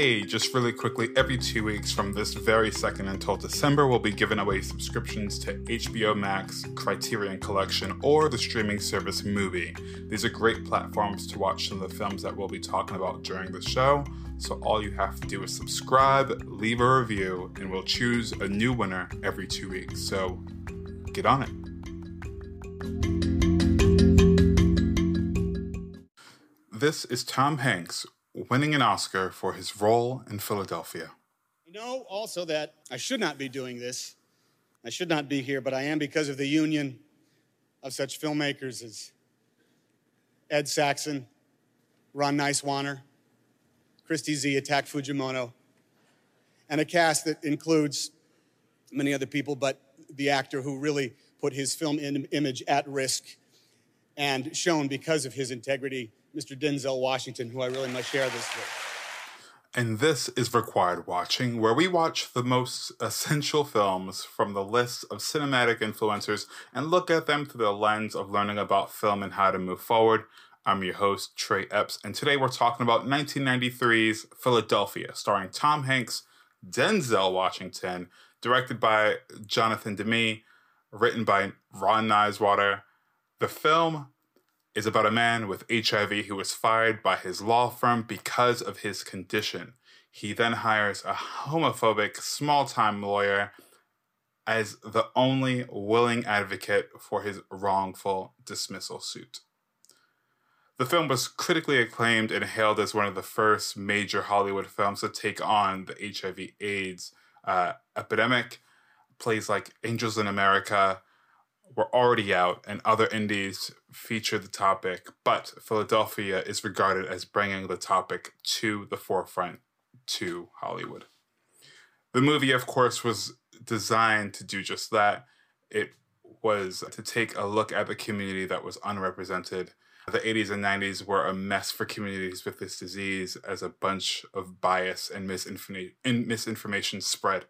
Hey, just really quickly, every two weeks from this very second until December, we'll be giving away subscriptions to HBO Max, Criterion Collection, or the streaming service MUBI. These are great platforms to watch some of the films that we'll be talking about during the show. So all you have to do is subscribe, leave a review, and we'll choose a new winner every two weeks. So get on it. This is Tom Hanks winning an Oscar for his role in Philadelphia. I know also that I should not be doing this. I should not be here, but I am because of the union of such filmmakers as Ed Saxon, Ron Nyswaner, Kristi Zea, Tak Fujimoto, and a cast that includes many other people, but the actor who really put his film image at risk and shown because of his integrity Mr. Denzel Washington, who I really must share this with. And this is Required Watching, where we watch the most essential films from the list of cinematic influencers and look at them through the lens of learning about film and how to move forward. I'm your host, Trey Epps, and today we're talking about 1993's Philadelphia, starring Tom Hanks, Denzel Washington, directed by Jonathan Demme, written by Ron Nyswaner. The film is about a man with HIV who was fired by his law firm because of his condition. He then hires a homophobic small time lawyer as the only willing advocate for his wrongful dismissal suit. The film was critically acclaimed and hailed as one of the first major Hollywood films to take on the HIV AIDS uh, epidemic. Plays like Angels in America, were already out and other indies feature the topic, but Philadelphia is regarded as bringing the topic to the forefront to Hollywood. The movie, of course, was designed to do just that. It was to take a look at the community that was unrepresented. The 80s and 90s were a mess for communities with this disease as a bunch of bias and misinformation spread.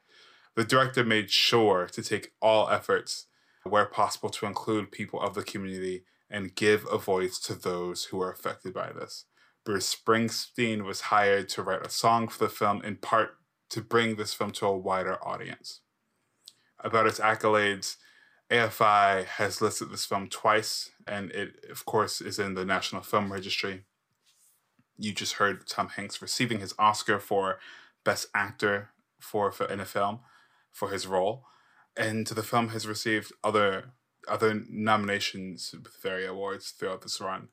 The director made sure to take all efforts where possible, to include people of the community and give a voice to those who are affected by this. Bruce Springsteen was hired to write a song for the film, in part to bring this film to a wider audience. About its accolades, AFI has listed this film twice, and it, of course, is in the National Film Registry. You just heard Tom Hanks receiving his Oscar for Best Actor for in a film for his role and the film has received other other nominations with various awards throughout this run.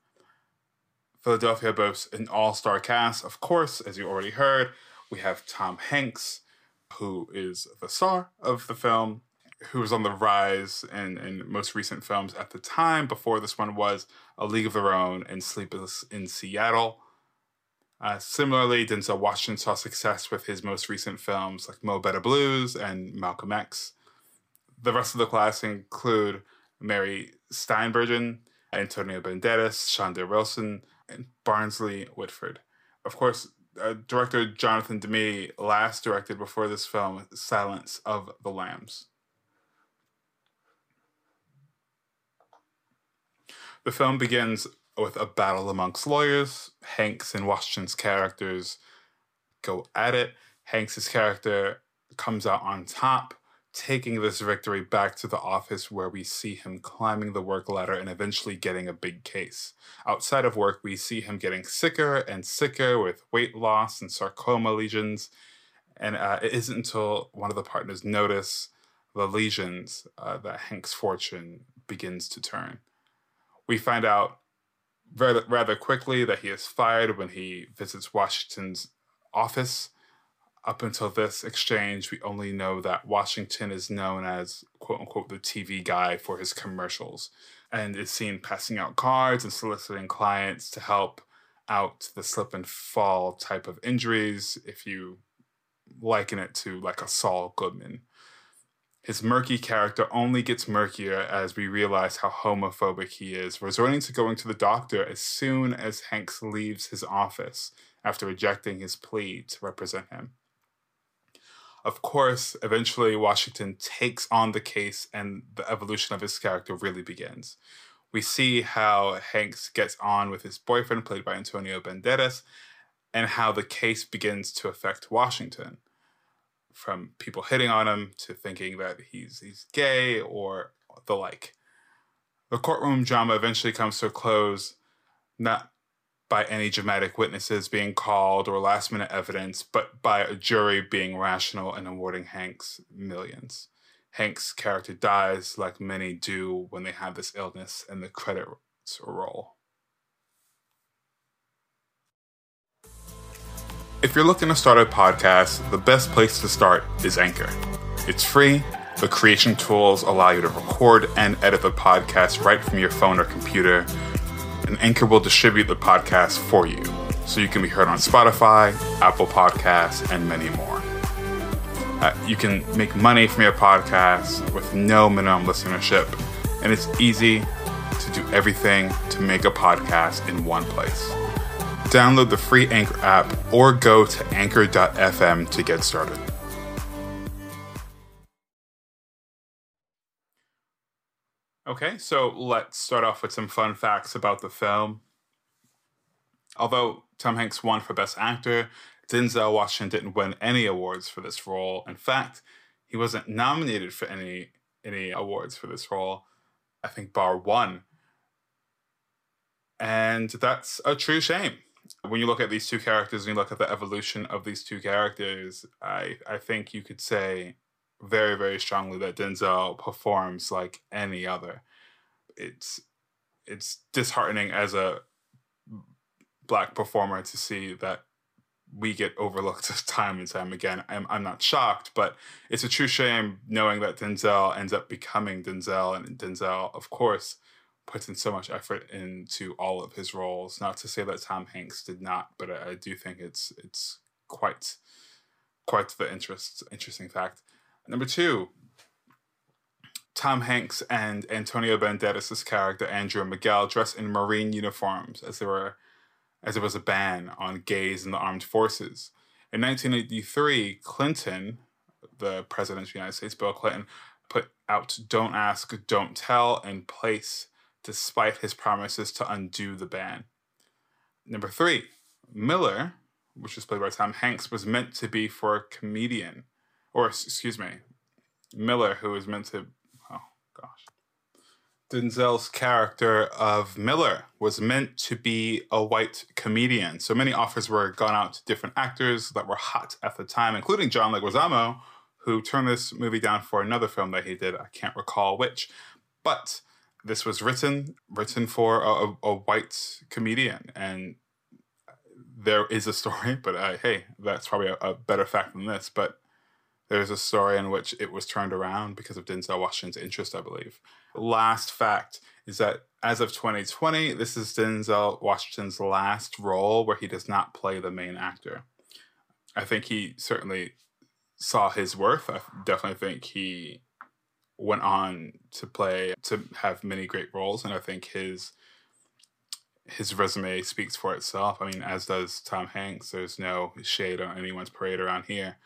Philadelphia boasts an all-star cast, of course, as you already heard. We have Tom Hanks, who is the star of the film, who was on the rise in, in most recent films at the time. Before this one was A League of Their Own and Sleepless in Seattle. Uh, similarly, Denzel Washington saw success with his most recent films like Mo Better Blues and Malcolm X. The rest of the class include Mary Steenburgen, Antonio Banderas, Shonda Wilson, and Barnsley Whitford. Of course, uh, director Jonathan Demme last directed before this film Silence of the Lambs. The film begins with a battle amongst lawyers. Hanks and Washington's characters go at it. Hanks's character comes out on top taking this victory back to the office where we see him climbing the work ladder and eventually getting a big case. Outside of work, we see him getting sicker and sicker with weight loss and sarcoma lesions. And uh, it isn't until one of the partners notice the lesions uh, that Hank's fortune begins to turn. We find out rather, rather quickly that he is fired when he visits Washington's office up until this exchange, we only know that Washington is known as quote unquote the TV guy for his commercials and is seen passing out cards and soliciting clients to help out the slip and fall type of injuries if you liken it to like a Saul Goodman. His murky character only gets murkier as we realize how homophobic he is, resorting to going to the doctor as soon as Hanks leaves his office after rejecting his plea to represent him. Of course, eventually Washington takes on the case and the evolution of his character really begins. We see how Hanks gets on with his boyfriend, played by Antonio Banderas, and how the case begins to affect Washington. From people hitting on him to thinking that he's he's gay or the like. The courtroom drama eventually comes to a close, not by any dramatic witnesses being called or last minute evidence, but by a jury being rational and awarding Hanks millions. Hank's character dies like many do when they have this illness and the credits roll. If you're looking to start a podcast, the best place to start is Anchor. It's free. The creation tools allow you to record and edit the podcast right from your phone or computer, and Anchor will distribute the podcast for you so you can be heard on Spotify, Apple Podcasts, and many more. Uh, you can make money from your podcast with no minimum listenership, and it's easy to do everything to make a podcast in one place. Download the free Anchor app or go to anchor.fm to get started. Okay, so let's start off with some fun facts about the film. Although Tom Hanks won for Best Actor, Denzel Washington didn't win any awards for this role. In fact, he wasn't nominated for any any awards for this role. I think bar one. And that's a true shame. When you look at these two characters and you look at the evolution of these two characters, I, I think you could say very, very strongly that Denzel performs like any other. It's it's disheartening as a black performer to see that we get overlooked time and time again. I'm, I'm not shocked, but it's a true shame knowing that Denzel ends up becoming Denzel, and Denzel, of course, puts in so much effort into all of his roles. Not to say that Tom Hanks did not, but I, I do think it's it's quite quite the interest interesting fact. Number two, Tom Hanks and Antonio Banderas' character Andrew Miguel dress in Marine uniforms as they were as there was a ban on gays in the armed forces. In 1983, Clinton, the president of the United States, Bill Clinton, put out Don't Ask, Don't Tell in place despite his promises to undo the ban. Number three, Miller, which was played by Tom Hanks, was meant to be for a comedian, or excuse me, Miller, who was meant to, oh gosh, Denzel's character of Miller was meant to be a white comedian. So many offers were gone out to different actors that were hot at the time, including John Leguizamo, who turned this movie down for another film that he did. I can't recall which, but this was written written for a, a white comedian, and there is a story. But uh, hey, that's probably a, a better fact than this. But there's a story in which it was turned around because of Denzel Washington's interest, I believe. Last fact is that as of 2020, this is Denzel Washington's last role where he does not play the main actor. I think he certainly saw his worth. I definitely think he went on to play to have many great roles, and I think his his resume speaks for itself. I mean, as does Tom Hanks. There's no shade on anyone's parade around here.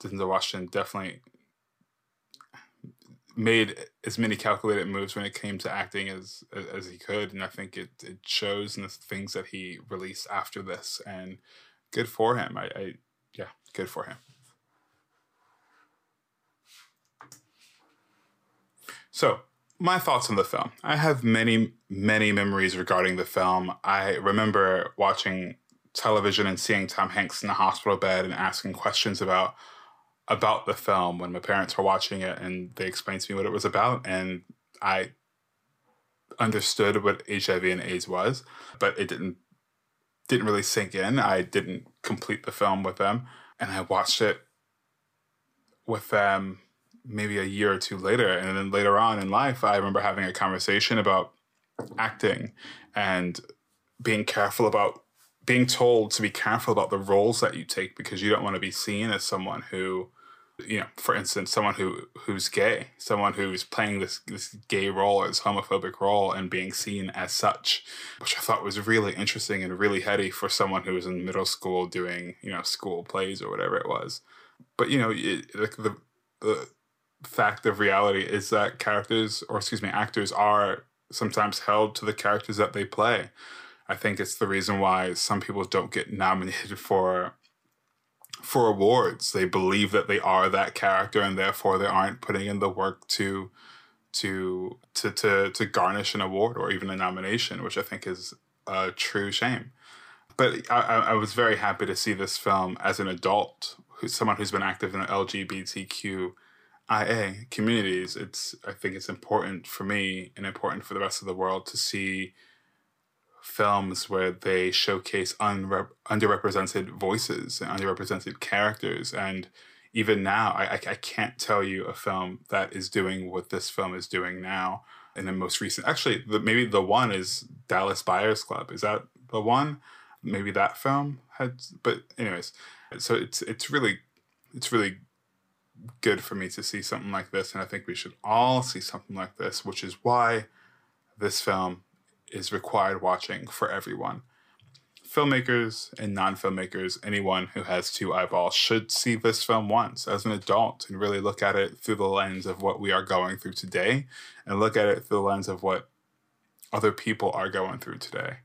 Denzel Washington definitely made as many calculated moves when it came to acting as as he could, and I think it, it shows in the things that he released after this. And good for him. I, I yeah, good for him. So, my thoughts on the film. I have many, many memories regarding the film. I remember watching television and seeing Tom Hanks in the hospital bed and asking questions about about the film when my parents were watching it and they explained to me what it was about and I understood what HIV and AIDS was, but it didn't didn't really sink in. I didn't complete the film with them and I watched it with them maybe a year or two later. And then later on in life, I remember having a conversation about acting and being careful about being told to be careful about the roles that you take because you don't want to be seen as someone who you know for instance someone who who's gay someone who's playing this this gay role this homophobic role and being seen as such which i thought was really interesting and really heady for someone who was in middle school doing you know school plays or whatever it was but you know it, the, the the fact of reality is that characters, or excuse me, actors are sometimes held to the characters that they play. I think it's the reason why some people don't get nominated for for awards. They believe that they are that character and therefore they aren't putting in the work to to to to to garnish an award or even a nomination, which I think is a true shame. But I, I was very happy to see this film as an adult, who's someone who's been active in the LGBTQ IA communities. It's I think it's important for me and important for the rest of the world to see films where they showcase unre- underrepresented voices and underrepresented characters. And even now, I, I, I can't tell you a film that is doing what this film is doing now. In the most recent, actually, the, maybe the one is Dallas Buyers Club. Is that the one? Maybe that film had, but anyways, so it's it's really it's really good for me to see something like this, and I think we should all see something like this, which is why this film is required watching for everyone. Filmmakers and non filmmakers, anyone who has two eyeballs, should see this film once as an adult and really look at it through the lens of what we are going through today and look at it through the lens of what other people are going through today.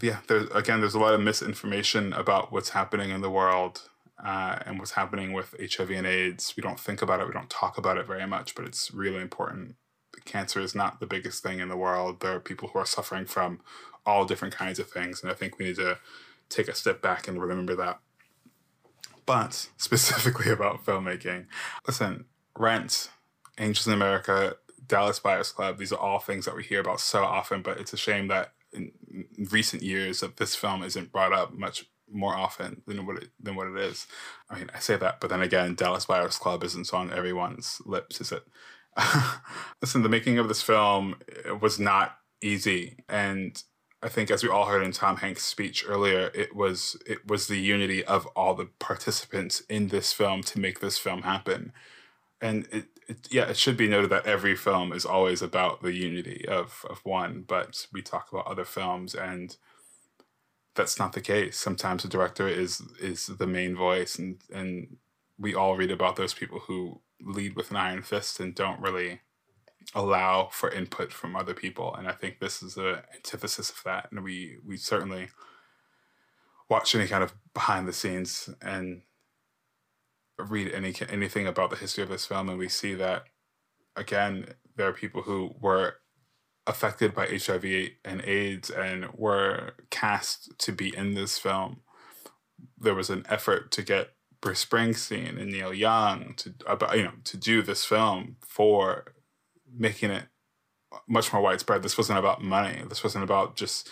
Yeah, there's again, there's a lot of misinformation about what's happening in the world uh, and what's happening with HIV and AIDS. We don't think about it, we don't talk about it very much, but it's really important cancer is not the biggest thing in the world. There are people who are suffering from all different kinds of things, and I think we need to take a step back and remember that. But specifically about filmmaking, listen, Rent, Angels in America, Dallas Buyers Club, these are all things that we hear about so often, but it's a shame that in recent years that this film isn't brought up much more often than what it than what it is. I mean, I say that, but then again, Dallas Buyers Club isn't on everyone's lips, is it? Listen, the making of this film was not easy, and I think as we all heard in Tom Hanks' speech earlier, it was it was the unity of all the participants in this film to make this film happen. And it, it, yeah, it should be noted that every film is always about the unity of of one, but we talk about other films and that's not the case. Sometimes the director is is the main voice and and we all read about those people who lead with an iron fist and don't really allow for input from other people. And I think this is a antithesis of that. And we we certainly watch any kind of behind the scenes and read any anything about the history of this film, and we see that again there are people who were affected by HIV and AIDS and were cast to be in this film. There was an effort to get Bruce Springsteen and Neil Young to about you know to do this film for making it much more widespread. This wasn't about money. This wasn't about just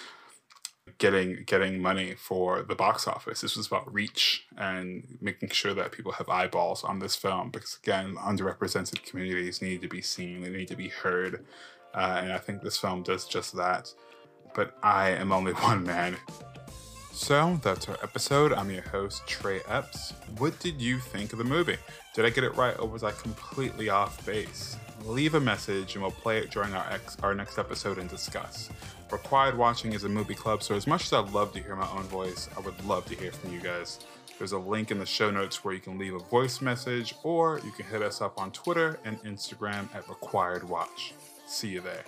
getting getting money for the box office. This was about reach and making sure that people have eyeballs on this film because again, underrepresented communities need to be seen. They need to be heard, uh, and I think this film does just that. But I am only one man so that's our episode. I'm your host, Trey Epps. What did you think of the movie? Did I get it right or was I completely off base? Leave a message and we'll play it during our, ex- our next episode and discuss. Required Watching is a movie club, so as much as I'd love to hear my own voice, I would love to hear from you guys. There's a link in the show notes where you can leave a voice message or you can hit us up on Twitter and Instagram at Required Watch. See you there.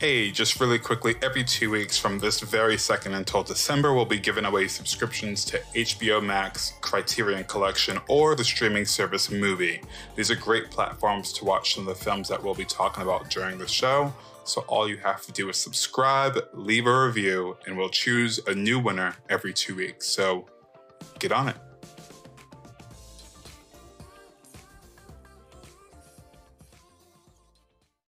Hey, just really quickly, every two weeks from this very second until December, we'll be giving away subscriptions to HBO Max, Criterion Collection, or the streaming service MUBI. These are great platforms to watch some of the films that we'll be talking about during the show. So all you have to do is subscribe, leave a review, and we'll choose a new winner every two weeks. So get on it.